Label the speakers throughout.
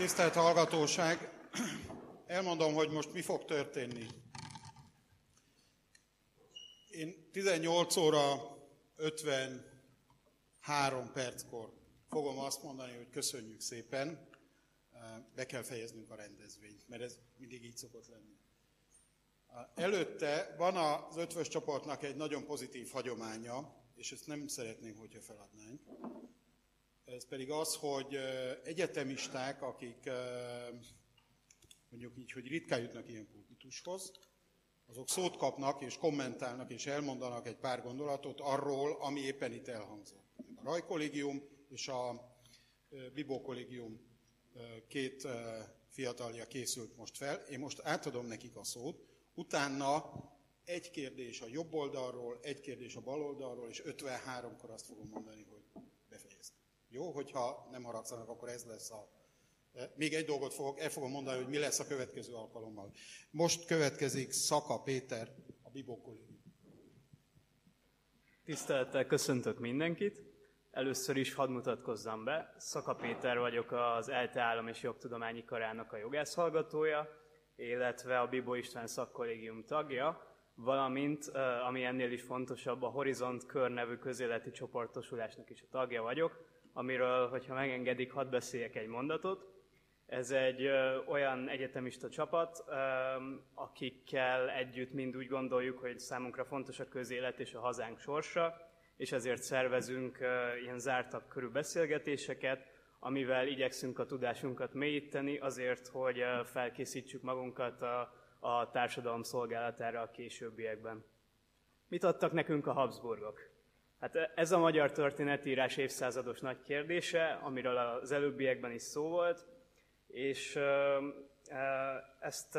Speaker 1: Tisztelt hallgatóság! Elmondom, hogy most mi fog történni. Én 18 óra 53 perckor fogom azt mondani, hogy köszönjük szépen, be kell fejeznünk a rendezvényt, mert ez mindig így szokott lenni. Előtte van az ötvös csoportnak egy nagyon pozitív hagyománya, és ezt nem szeretném, hogyha feladnánk. Ez pedig az, hogy egyetemisták, akik mondjuk így, hogy ritkán jutnak ilyen pulpitushoz, azok szót kapnak és kommentálnak és elmondanak egy pár gondolatot arról, ami éppen itt elhangzott. A Raj kollégium és a Bibó kollégium két fiatalja készült most fel. Én most átadom nekik a szót, utána egy kérdés a jobb oldalról, egy kérdés a bal oldalról, és 53-kor azt fogom mondani, hogy. Jó, hogyha nem haragszanak, akkor ez lesz a... Még egy dolgot fogok, el fogom mondani, hogy mi lesz a következő alkalommal. Most következik Szaka Péter, a Bibó kollégium.
Speaker 2: Tisztelettel köszöntök mindenkit. Először is hadd mutatkozzam be. Szaka Péter vagyok az ELTE Állam és Jogtudományi Karának a jogász hallgatója, illetve a Bibó István szakkollégium tagja, valamint, ami ennél is fontosabb, a Horizont Kör nevű közéleti csoportosulásnak is a tagja vagyok, amiről, hogyha megengedik, hadd beszéljek egy mondatot. Ez egy ö, olyan egyetemista csapat, ö, akikkel együtt mind úgy gondoljuk, hogy számunkra fontos a közélet és a hazánk sorsa, és ezért szervezünk ilyen zártabb körű beszélgetéseket, amivel igyekszünk a tudásunkat mélyíteni azért, hogy felkészítsük magunkat a, a társadalom szolgálatára a későbbiekben. Mit adtak nekünk a Habsburgok? Hát ez a magyar történetírás évszázados nagy kérdése, amiről az előbbiekben is szó volt, és ezt,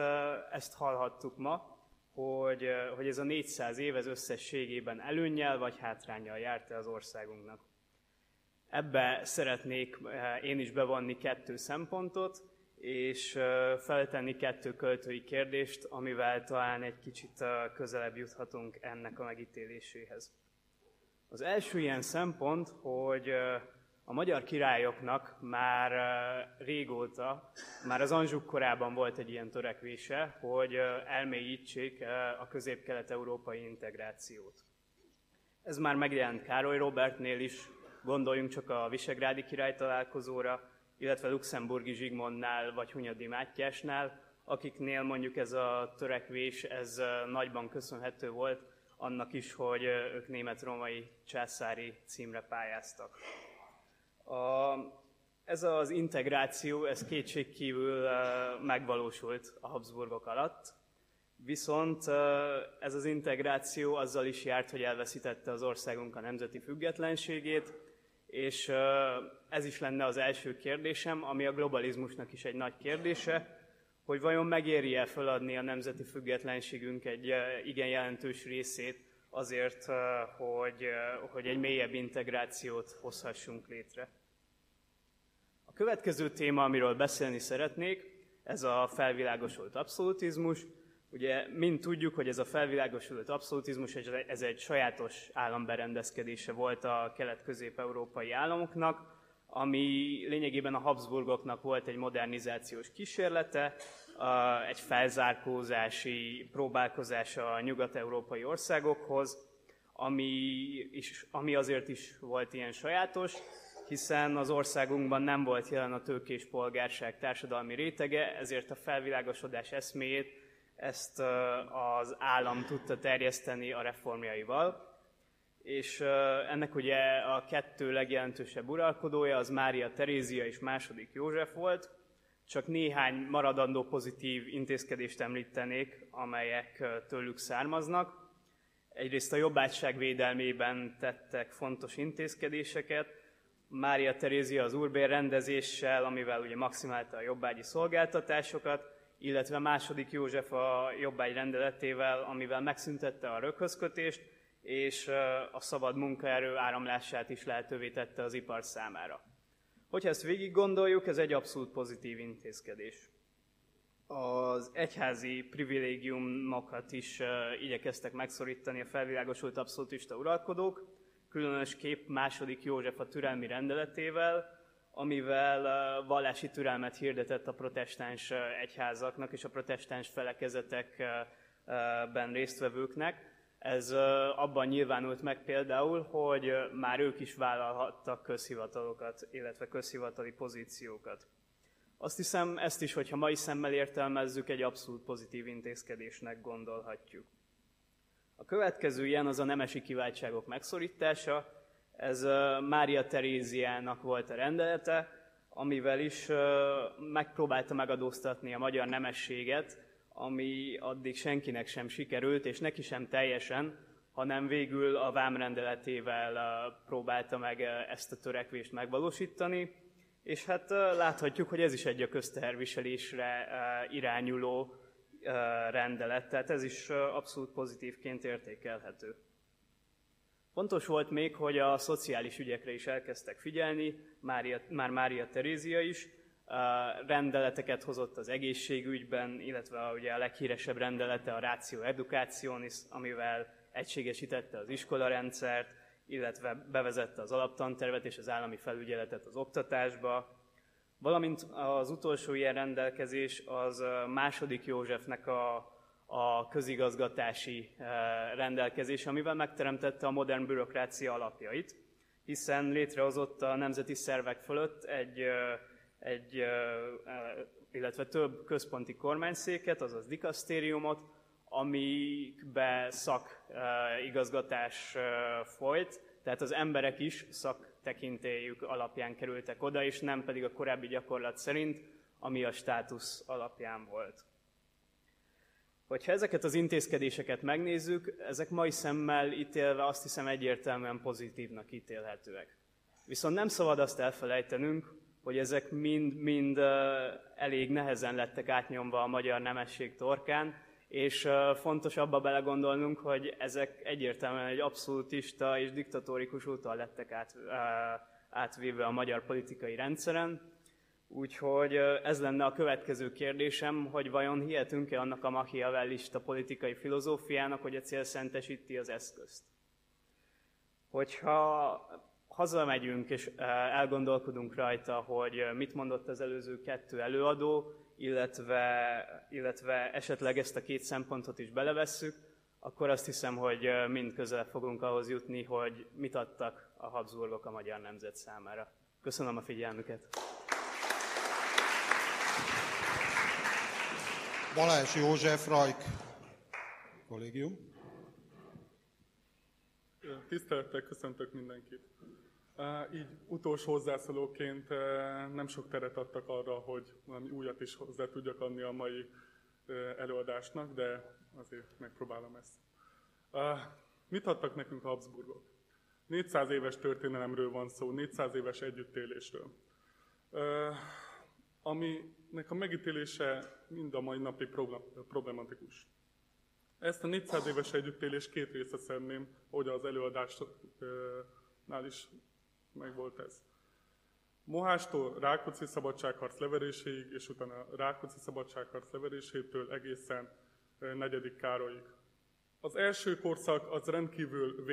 Speaker 2: ezt hallhattuk ma, hogy, hogy ez a 400 év ez összességében előnnyel vagy hátrányjal járt az országunknak. Ebbe szeretnék én is bevonni kettő szempontot, és feltenni kettő költői kérdést, amivel talán egy kicsit közelebb juthatunk ennek a megítéléséhez. Az első ilyen szempont, hogy a magyar királyoknak már régóta, már az Anzsuk korában volt egy ilyen törekvése, hogy elmélyítsék a közép-kelet-európai integrációt. Ez már megjelent Károly Robertnél is, gondoljunk csak a Visegrádi király találkozóra, illetve Luxemburgi Zsigmondnál vagy Hunyadi Mátyásnál, akiknél mondjuk ez a törekvés, ez nagyban köszönhető volt annak is, hogy ők német-római császári címre pályáztak. A, ez az integráció, ez kétségkívül megvalósult a Habsburgok alatt, viszont ez az integráció azzal is járt, hogy elveszítette az országunk a nemzeti függetlenségét, és ez is lenne az első kérdésem, ami a globalizmusnak is egy nagy kérdése, hogy vajon megéri-e feladni a nemzeti függetlenségünk egy igen jelentős részét azért, hogy, hogy egy mélyebb integrációt hozhassunk létre. A következő téma, amiről beszélni szeretnék, ez a felvilágosult abszolutizmus. Ugye mind tudjuk, hogy ez a felvilágosult abszolutizmus, ez egy sajátos államberendezkedése volt a kelet-közép-európai államoknak, ami lényegében a Habsburgoknak volt egy modernizációs kísérlete, egy felzárkózási próbálkozása a nyugat-európai országokhoz, ami, is, ami azért is volt ilyen sajátos, hiszen az országunkban nem volt jelen a tőkés polgárság társadalmi rétege, ezért a felvilágosodás eszméjét ezt az állam tudta terjeszteni a reformjaival. És ennek ugye a kettő legjelentősebb uralkodója az Mária Terézia és második József volt. Csak néhány maradandó pozitív intézkedést említenék, amelyek tőlük származnak. Egyrészt a jobbátság védelmében tettek fontos intézkedéseket, Mária Terézia az úrbér rendezéssel, amivel ugye maximálta a jobbágyi szolgáltatásokat, illetve második József a jobbágy rendeletével, amivel megszüntette a röghözkötést, és a szabad munkaerő áramlását is lehetővé tette az ipar számára. Hogyha ezt végig gondoljuk, ez egy abszolút pozitív intézkedés. Az egyházi privilégiumokat is igyekeztek megszorítani a felvilágosult abszolútista uralkodók, különösképp második József a türelmi rendeletével, amivel vallási türelmet hirdetett a protestáns egyházaknak és a protestáns felekezetekben résztvevőknek. Ez abban nyilvánult meg például, hogy már ők is vállalhattak közhivatalokat, illetve közhivatali pozíciókat. Azt hiszem, ezt is, hogyha mai szemmel értelmezzük, egy abszolút pozitív intézkedésnek gondolhatjuk. A következő ilyen az a nemesi kiváltságok megszorítása. Ez Mária Teréziának volt a rendelete, amivel is megpróbálta megadóztatni a magyar nemességet, ami addig senkinek sem sikerült, és neki sem teljesen, hanem végül a vámrendeletével próbálta meg ezt a törekvést megvalósítani. És hát láthatjuk, hogy ez is egy a közteherviselésre irányuló rendelet, tehát ez is abszolút pozitívként értékelhető. Fontos volt még, hogy a szociális ügyekre is elkezdtek figyelni, Mária, már Mária Terézia is, rendeleteket hozott az egészségügyben, illetve ugye a leghíresebb rendelete a Ratio Educationis, amivel egységesítette az iskolarendszert, illetve bevezette az alaptantervet és az állami felügyeletet az oktatásba. Valamint az utolsó ilyen rendelkezés az második Józsefnek a, a közigazgatási rendelkezés, amivel megteremtette a modern bürokrácia alapjait, hiszen létrehozott a nemzeti szervek fölött egy egy, illetve több központi kormányszéket, azaz dikasztériumot, amikbe szakigazgatás folyt, tehát az emberek is szaktekintélyük alapján kerültek oda, és nem pedig a korábbi gyakorlat szerint, ami a státusz alapján volt. Hogyha ezeket az intézkedéseket megnézzük, ezek mai szemmel ítélve azt hiszem egyértelműen pozitívnak ítélhetőek. Viszont nem szabad azt elfelejtenünk, hogy ezek mind-mind elég nehezen lettek átnyomva a magyar nemesség torkán, és fontos abba belegondolnunk, hogy ezek egyértelműen egy abszolútista és diktatórikus úton lettek át, átvéve a magyar politikai rendszeren. Úgyhogy ez lenne a következő kérdésem, hogy vajon hihetünk-e annak a machiavellista politikai filozófiának, hogy a cél szentesíti az eszközt. Hogyha hazamegyünk és elgondolkodunk rajta, hogy mit mondott az előző kettő előadó, illetve, illetve esetleg ezt a két szempontot is belevesszük, akkor azt hiszem, hogy mind közel fogunk ahhoz jutni, hogy mit adtak a Habsburgok a magyar nemzet számára. Köszönöm a figyelmüket!
Speaker 1: Balázs József Rajk kollégium.
Speaker 3: Tisztelettel köszöntök mindenkit. Így utolsó hozzászólóként nem sok teret adtak arra, hogy valami újat is hozzá tudjak adni a mai előadásnak, de azért megpróbálom ezt. Mit adtak nekünk Habsburgok? 400 éves történelemről van szó, 400 éves együttélésről. Aminek a megítélése mind a mai napig problematikus. Ezt a 400 éves együttélés két része szedném, hogy az előadásnál is meg volt ez. Mohástól Rákóczi szabadságharc leveréséig, és utána Rákóczi szabadságharc leverésétől egészen negyedik Károlyig. Az első korszak az rendkívül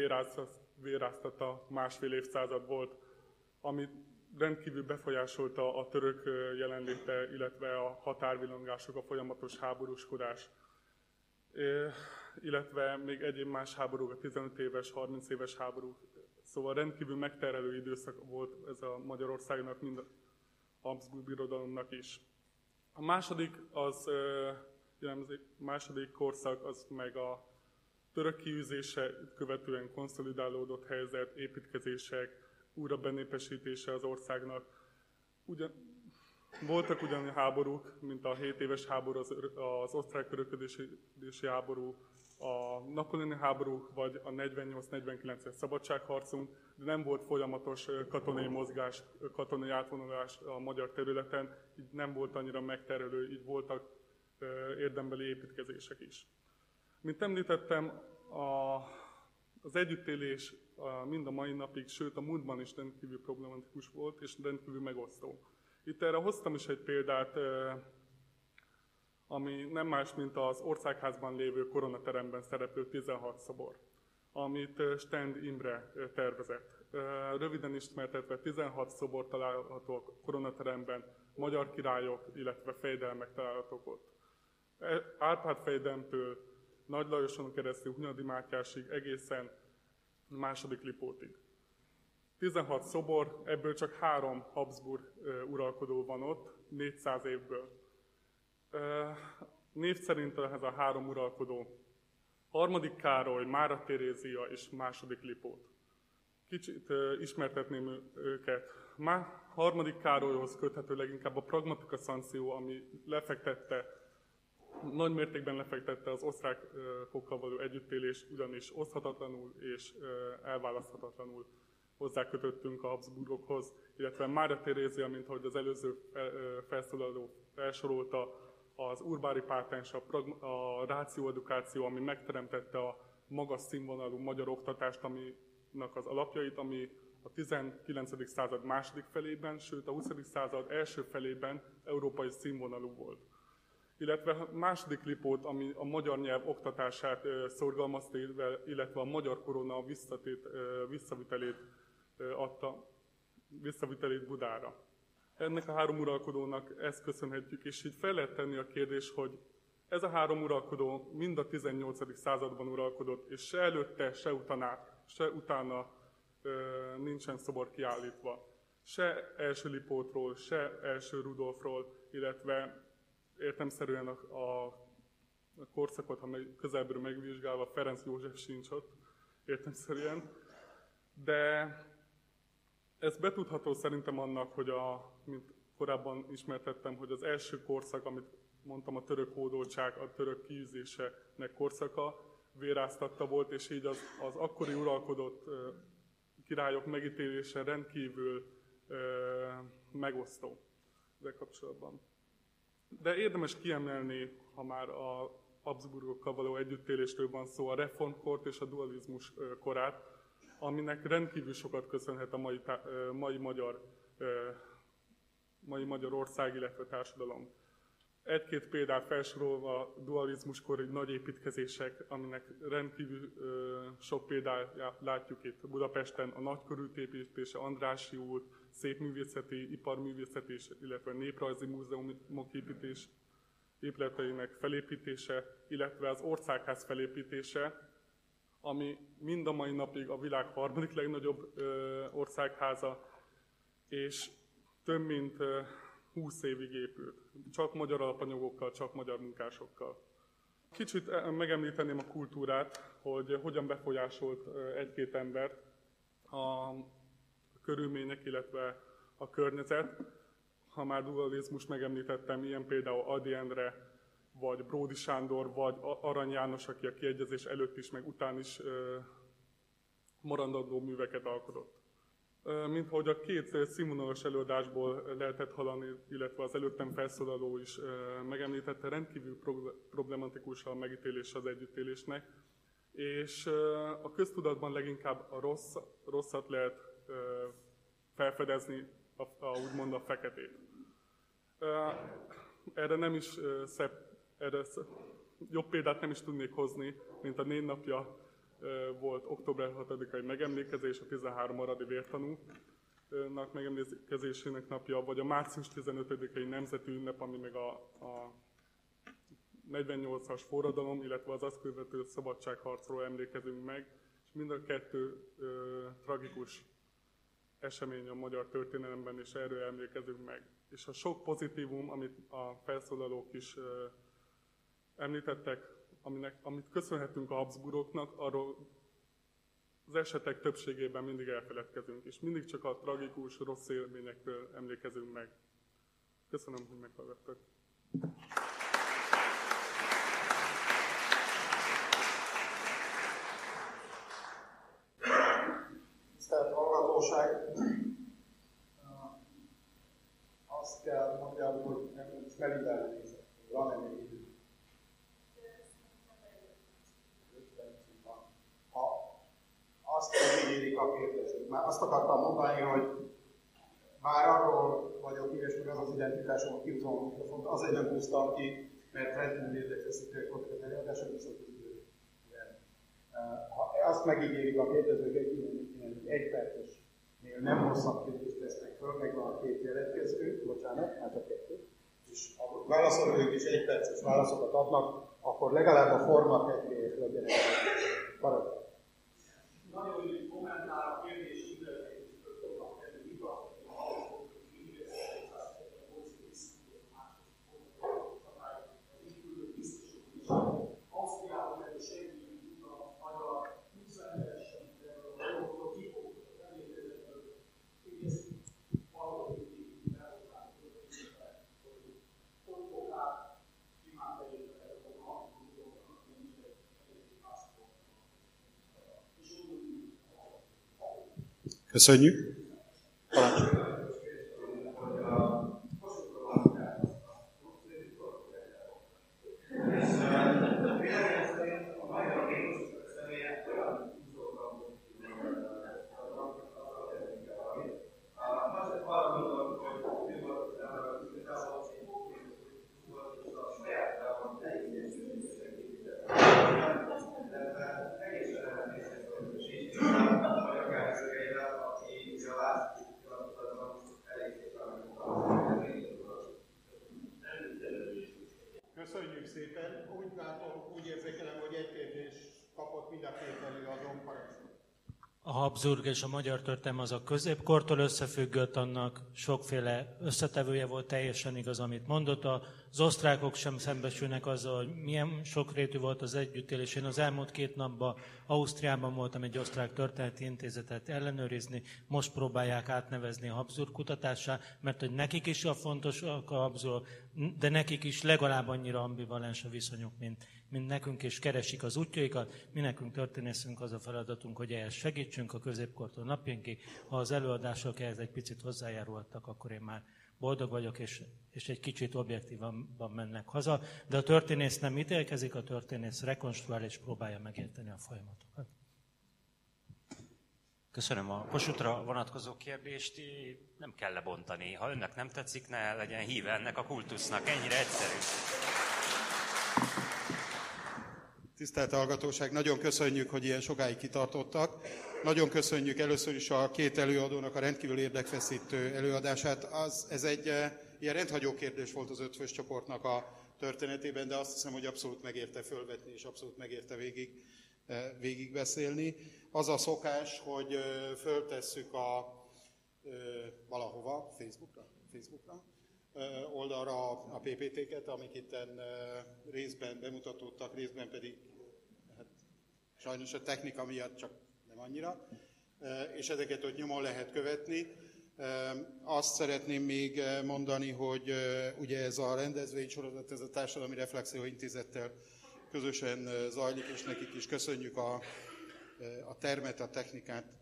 Speaker 3: véráztata másfél évszázad volt, ami rendkívül befolyásolta a török jelenléte, illetve a határvilongások, a folyamatos háborúskodás, illetve még egyéb más háborúk, a 15 éves, 30 éves háborúk Szóval rendkívül megterelő időszak volt ez a Magyarországnak, mind a Habsburg birodalomnak is. A második, az, második korszak az meg a török kiűzése követően konszolidálódott helyzet, építkezések, újra benépesítése az országnak. Ugyan, voltak ugyan háborúk, mint a 7 éves háború, az, az osztrák öröködési háború, a napoleoni háború vagy a 48-49-es szabadságharcunk, de nem volt folyamatos katonai mozgás, katonai átvonulás a magyar területen, így nem volt annyira megterelő, így voltak érdembeli építkezések is. Mint említettem, a, az együttélés mind a mai napig, sőt a múltban is rendkívül problematikus volt, és rendkívül megosztó. Itt erre hoztam is egy példát, ami nem más, mint az országházban lévő koronateremben szereplő 16 szobor, amit Stend Imre tervezett. Röviden ismertetve 16 szobor találhatók koronateremben, magyar királyok, illetve fejdelmek találhatók ott. E, Árpád fejdemtől Nagy Lajoson keresztül Hunyadi Mátyásig egészen második Lipótig. 16 szobor, ebből csak három Habsburg uralkodó van ott, 400 évből. Név szerint ez a három uralkodó harmadik Károly, Mára Terézia és második Lipót. Kicsit ismertetném őket. Má harmadik Károlyhoz köthető leginkább a pragmatika szankció, ami lefektette, nagy mértékben lefektette az osztrákokkal való együttélés, ugyanis oszthatatlanul és elválaszthatatlanul hozzákötöttünk a Habsburgokhoz, illetve Mára Terézia, mint ahogy az előző felszólaló felsorolta, az urbári pátens, a, a ráció edukáció, ami megteremtette a magas színvonalú magyar oktatást, aminek az alapjait, ami a 19. század második felében, sőt a 20. század első felében európai színvonalú volt. Illetve a második lipót, ami a magyar nyelv oktatását szorgalmazta, illetve a magyar korona visszatét, visszavitelét adta, visszavitelét Budára ennek a három uralkodónak ezt köszönhetjük, és így fel lehet tenni a kérdés, hogy ez a három uralkodó mind a 18. században uralkodott, és se előtte, se utána, se utána nincsen szobor kiállítva. Se első Lipótról, se első Rudolfról, illetve értemszerűen a, a, a korszakot, ha meg, közelből megvizsgálva, Ferenc József sincs ott, értemszerűen. De ez betudható szerintem annak, hogy a, mint korábban ismertettem, hogy az első korszak, amit mondtam, a török hódoltság, a török kiűzésenek korszaka véráztatta volt, és így az, az akkori uralkodott királyok megítélése rendkívül megosztó ezzel kapcsolatban. De érdemes kiemelni, ha már a Habsburgokkal való együttéléstől van szó, a reformkort és a dualizmus korát, aminek rendkívül sokat köszönhet a mai, mai magyar mai Magyarország, illetve társadalom. Egy-két példát felsorolva dualizmuskori nagy építkezések, aminek rendkívül sok példát látjuk itt Budapesten, a nagykörült építése, Andrási út, szépművészeti, iparművészeti, illetve néprajzi múzeumok építés, épületeinek felépítése, illetve az országház felépítése, ami mind a mai napig a világ harmadik legnagyobb országháza, és több mint 20 évig épült. Csak magyar alapanyagokkal, csak magyar munkásokkal. Kicsit megemlíteném a kultúrát, hogy hogyan befolyásolt egy-két ember a körülmények, illetve a környezet. Ha már dualizmus megemlítettem, ilyen például Adi Endre, vagy Bródi Sándor, vagy Arany János, aki a kiegyezés előtt is, meg után is maradandó műveket alkotott mint hogy a két színvonalas előadásból lehetett hallani, illetve az előttem felszólaló is megemlítette, rendkívül problematikus a megítélés az együttélésnek, és a köztudatban leginkább a rossz, rosszat lehet felfedezni, a, a, úgymond a feketét. Erre nem is szebb, erre jobb példát nem is tudnék hozni, mint a négy napja volt október 6-ai megemlékezés, a 13 maradi vértanúnak megemlékezésének napja, vagy a március 15-i nemzeti ünnep, ami meg a, a 48-as forradalom, illetve az azt követő szabadságharcról emlékezünk meg, és mind a kettő ö, tragikus esemény a magyar történelemben, és erről emlékezünk meg. És a sok pozitívum, amit a felszólalók is ö, említettek, aminek, amit köszönhetünk a Habsburgoknak, arról az esetek többségében mindig elfeledkezünk, és mindig csak a tragikus, rossz élményekről emlékezünk meg. Köszönöm, hogy meghallgattak.
Speaker 1: Tisztelt hallgatóság! Azt kell mondjam, hogy nem is nézek. Van-e még idő? azt ígérik a kérdezők. Már azt akartam mondani, hogy bár arról vagyok ügyes, hogy az az identitásom, kihúzom a mikrofont, azért nem húztam ki, mert rendkívül érdekfeszítőek voltak az előadások, viszont Ha azt megígérik a kérdezők egy, egy percesnél nem hosszabb kérdést tesznek föl, meg van a két jelentkező, bocsánat, hát a kettő, és a válaszolók is egy perces válaszokat adnak, akkor legalább a forma kedvéért legyenek. Parancsolj. Nagyon kommentál a kérdés, Köszönjük!
Speaker 4: Habsburg és a magyar történelem az a középkortól összefüggött, annak sokféle összetevője volt, teljesen igaz, amit mondott. Az osztrákok sem szembesülnek azzal, hogy milyen sokrétű volt az együttélés. Én az elmúlt két napban Ausztriában voltam egy osztrák történeti intézetet ellenőrizni, most próbálják átnevezni a Habsburg kutatásá, mert hogy nekik is a fontos a Habsburg, de nekik is legalább annyira ambivalens a viszonyuk, mint, mint nekünk, és keresik az útjaikat. Mi nekünk történészünk az a feladatunk, hogy ehhez segítsünk a középkortól napjainkig. Ha az előadások ehhez egy picit hozzájárultak, akkor én már boldog vagyok, és, és egy kicsit objektívan mennek haza. De a történész nem ítélkezik, a történész rekonstruál és próbálja megérteni a folyamatokat.
Speaker 5: Köszönöm a Kossuthra vonatkozó kérdést. Nem kell lebontani. Ha önnek nem tetszik, ne legyen híve ennek a kultusznak. Ennyire egyszerű.
Speaker 1: Tisztelt hallgatóság, nagyon köszönjük, hogy ilyen sokáig kitartottak. Nagyon köszönjük először is a két előadónak a rendkívül érdekfeszítő előadását. Az, ez egy e, ilyen rendhagyó kérdés volt az ötfős csoportnak a történetében, de azt hiszem, hogy abszolút megérte fölvetni, és abszolút megérte végig, e, végigbeszélni. Az a szokás, hogy föltesszük a valahova, Facebookra, Facebookra oldalra a PPT-ket, amik itt részben bemutatódtak, részben pedig hát, sajnos a technika miatt csak nem annyira, és ezeket ott nyomon lehet követni. Azt szeretném még mondani, hogy ugye ez a rendezvény sorozat, ez a Társadalmi Reflexió Intézettel közösen zajlik, és nekik is köszönjük a, a termet, a technikát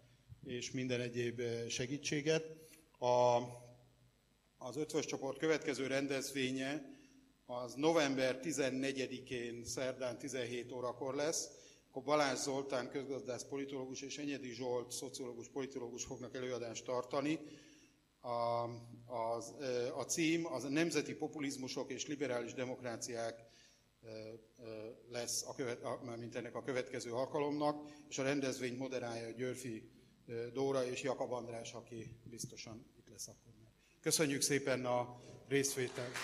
Speaker 1: és minden egyéb segítséget. A az ötvös csoport következő rendezvénye az november 14-én szerdán 17 órakor lesz, akkor Balázs Zoltán közgazdász politológus és Enyedi Zsolt szociológus politológus fognak előadást tartani. A, az, a cím az a Nemzeti Populizmusok és Liberális Demokráciák lesz, a követ, a, mint ennek a következő alkalomnak, és a rendezvény moderálja Györfi Dóra és Jakab András, aki biztosan itt lesz akkor. Köszönjük szépen a részvételt!